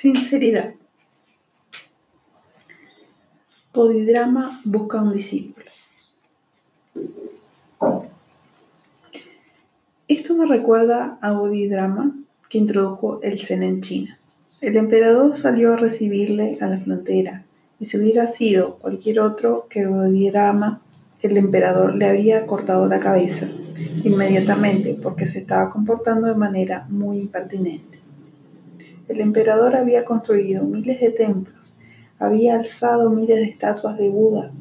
Sinceridad. Podidrama busca un discípulo. Esto me recuerda a Bodhidrama, que introdujo el Zen en China. El emperador salió a recibirle a la frontera, y si hubiera sido cualquier otro que Bodhidrama, el emperador le habría cortado la cabeza inmediatamente porque se estaba comportando de manera muy impertinente. El emperador había construido miles de templos, había alzado miles de estatuas de Buda,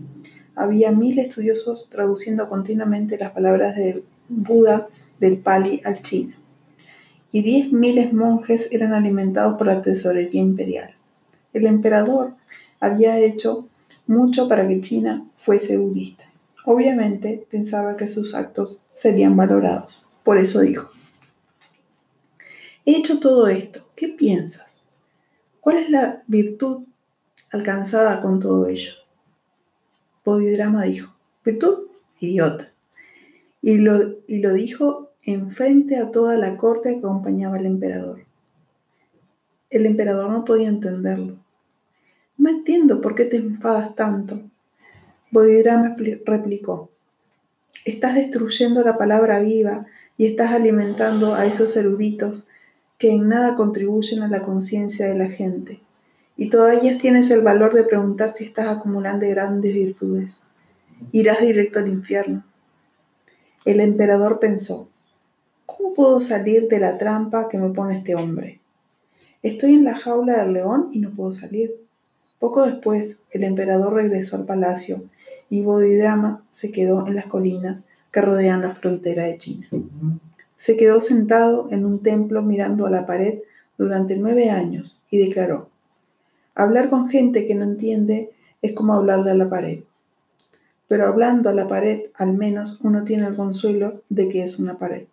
había mil estudiosos traduciendo continuamente las palabras de Buda del Pali al chino, y diez miles monjes eran alimentados por la tesorería imperial. El emperador había hecho mucho para que China fuese budista. Obviamente pensaba que sus actos serían valorados. Por eso dijo, he hecho todo esto, ¿qué piensas? ¿Cuál es la virtud alcanzada con todo ello? Bodhidrama dijo, virtud, idiota. Y lo, y lo dijo enfrente a toda la corte que acompañaba al emperador. El emperador no podía entenderlo. No entiendo por qué te enfadas tanto. Bodhidharma replicó. Estás destruyendo la palabra viva y estás alimentando a esos eruditos que en nada contribuyen a la conciencia de la gente. Y todavía tienes el valor de preguntar si estás acumulando grandes virtudes. Irás directo al infierno. El emperador pensó, ¿Cómo puedo salir de la trampa que me pone este hombre? Estoy en la jaula del león y no puedo salir. Poco después, el emperador regresó al palacio y Bodhidrama se quedó en las colinas que rodean la frontera de China. Se quedó sentado en un templo mirando a la pared durante nueve años y declaró, hablar con gente que no entiende es como hablarle a la pared. Pero hablando a la pared, al menos uno tiene el consuelo de que es una pared.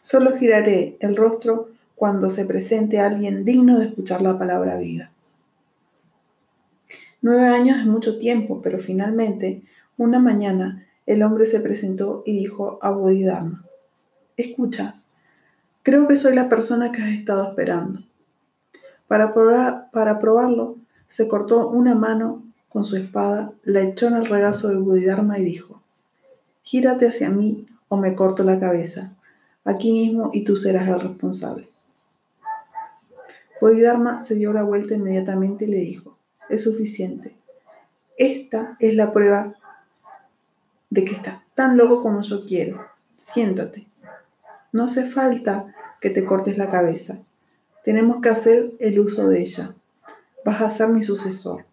Solo giraré el rostro cuando se presente alguien digno de escuchar la palabra viva. Nueve años es mucho tiempo, pero finalmente, una mañana, el hombre se presentó y dijo a Bodhidharma, escucha, creo que soy la persona que has estado esperando. Para, para probarlo, se cortó una mano con su espada, la echó en el regazo de Bodhidharma y dijo, gírate hacia mí o me corto la cabeza aquí mismo y tú serás el responsable. Bodhidharma se dio la vuelta inmediatamente y le dijo, es suficiente. Esta es la prueba de que estás tan loco como yo quiero. Siéntate. No hace falta que te cortes la cabeza. Tenemos que hacer el uso de ella. Vas a ser mi sucesor.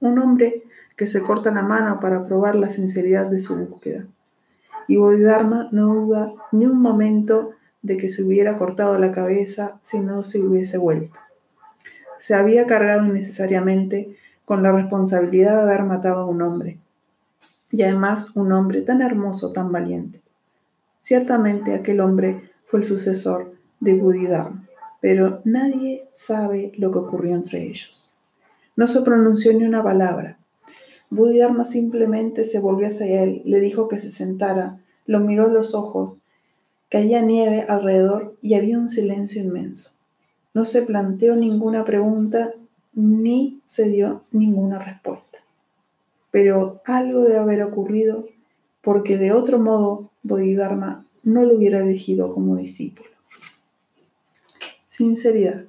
Un hombre que se corta la mano para probar la sinceridad de su búsqueda y Bodhidharma no duda ni un momento de que se hubiera cortado la cabeza si no se hubiese vuelto. Se había cargado innecesariamente con la responsabilidad de haber matado a un hombre, y además un hombre tan hermoso, tan valiente. Ciertamente aquel hombre fue el sucesor de Bodhidharma, pero nadie sabe lo que ocurrió entre ellos. No se pronunció ni una palabra, Bodhidharma simplemente se volvió hacia él, le dijo que se sentara, lo miró a los ojos. Caía nieve alrededor y había un silencio inmenso. No se planteó ninguna pregunta ni se dio ninguna respuesta. Pero algo debe haber ocurrido porque de otro modo Bodhidharma no lo hubiera elegido como discípulo. Sinceridad.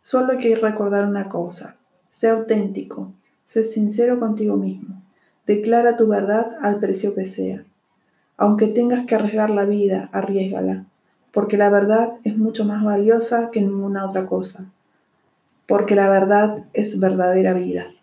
Solo hay que recordar una cosa. Sé auténtico, Sé sincero contigo mismo. Declara tu verdad al precio que sea. Aunque tengas que arriesgar la vida, arriesgala, porque la verdad es mucho más valiosa que ninguna otra cosa, porque la verdad es verdadera vida.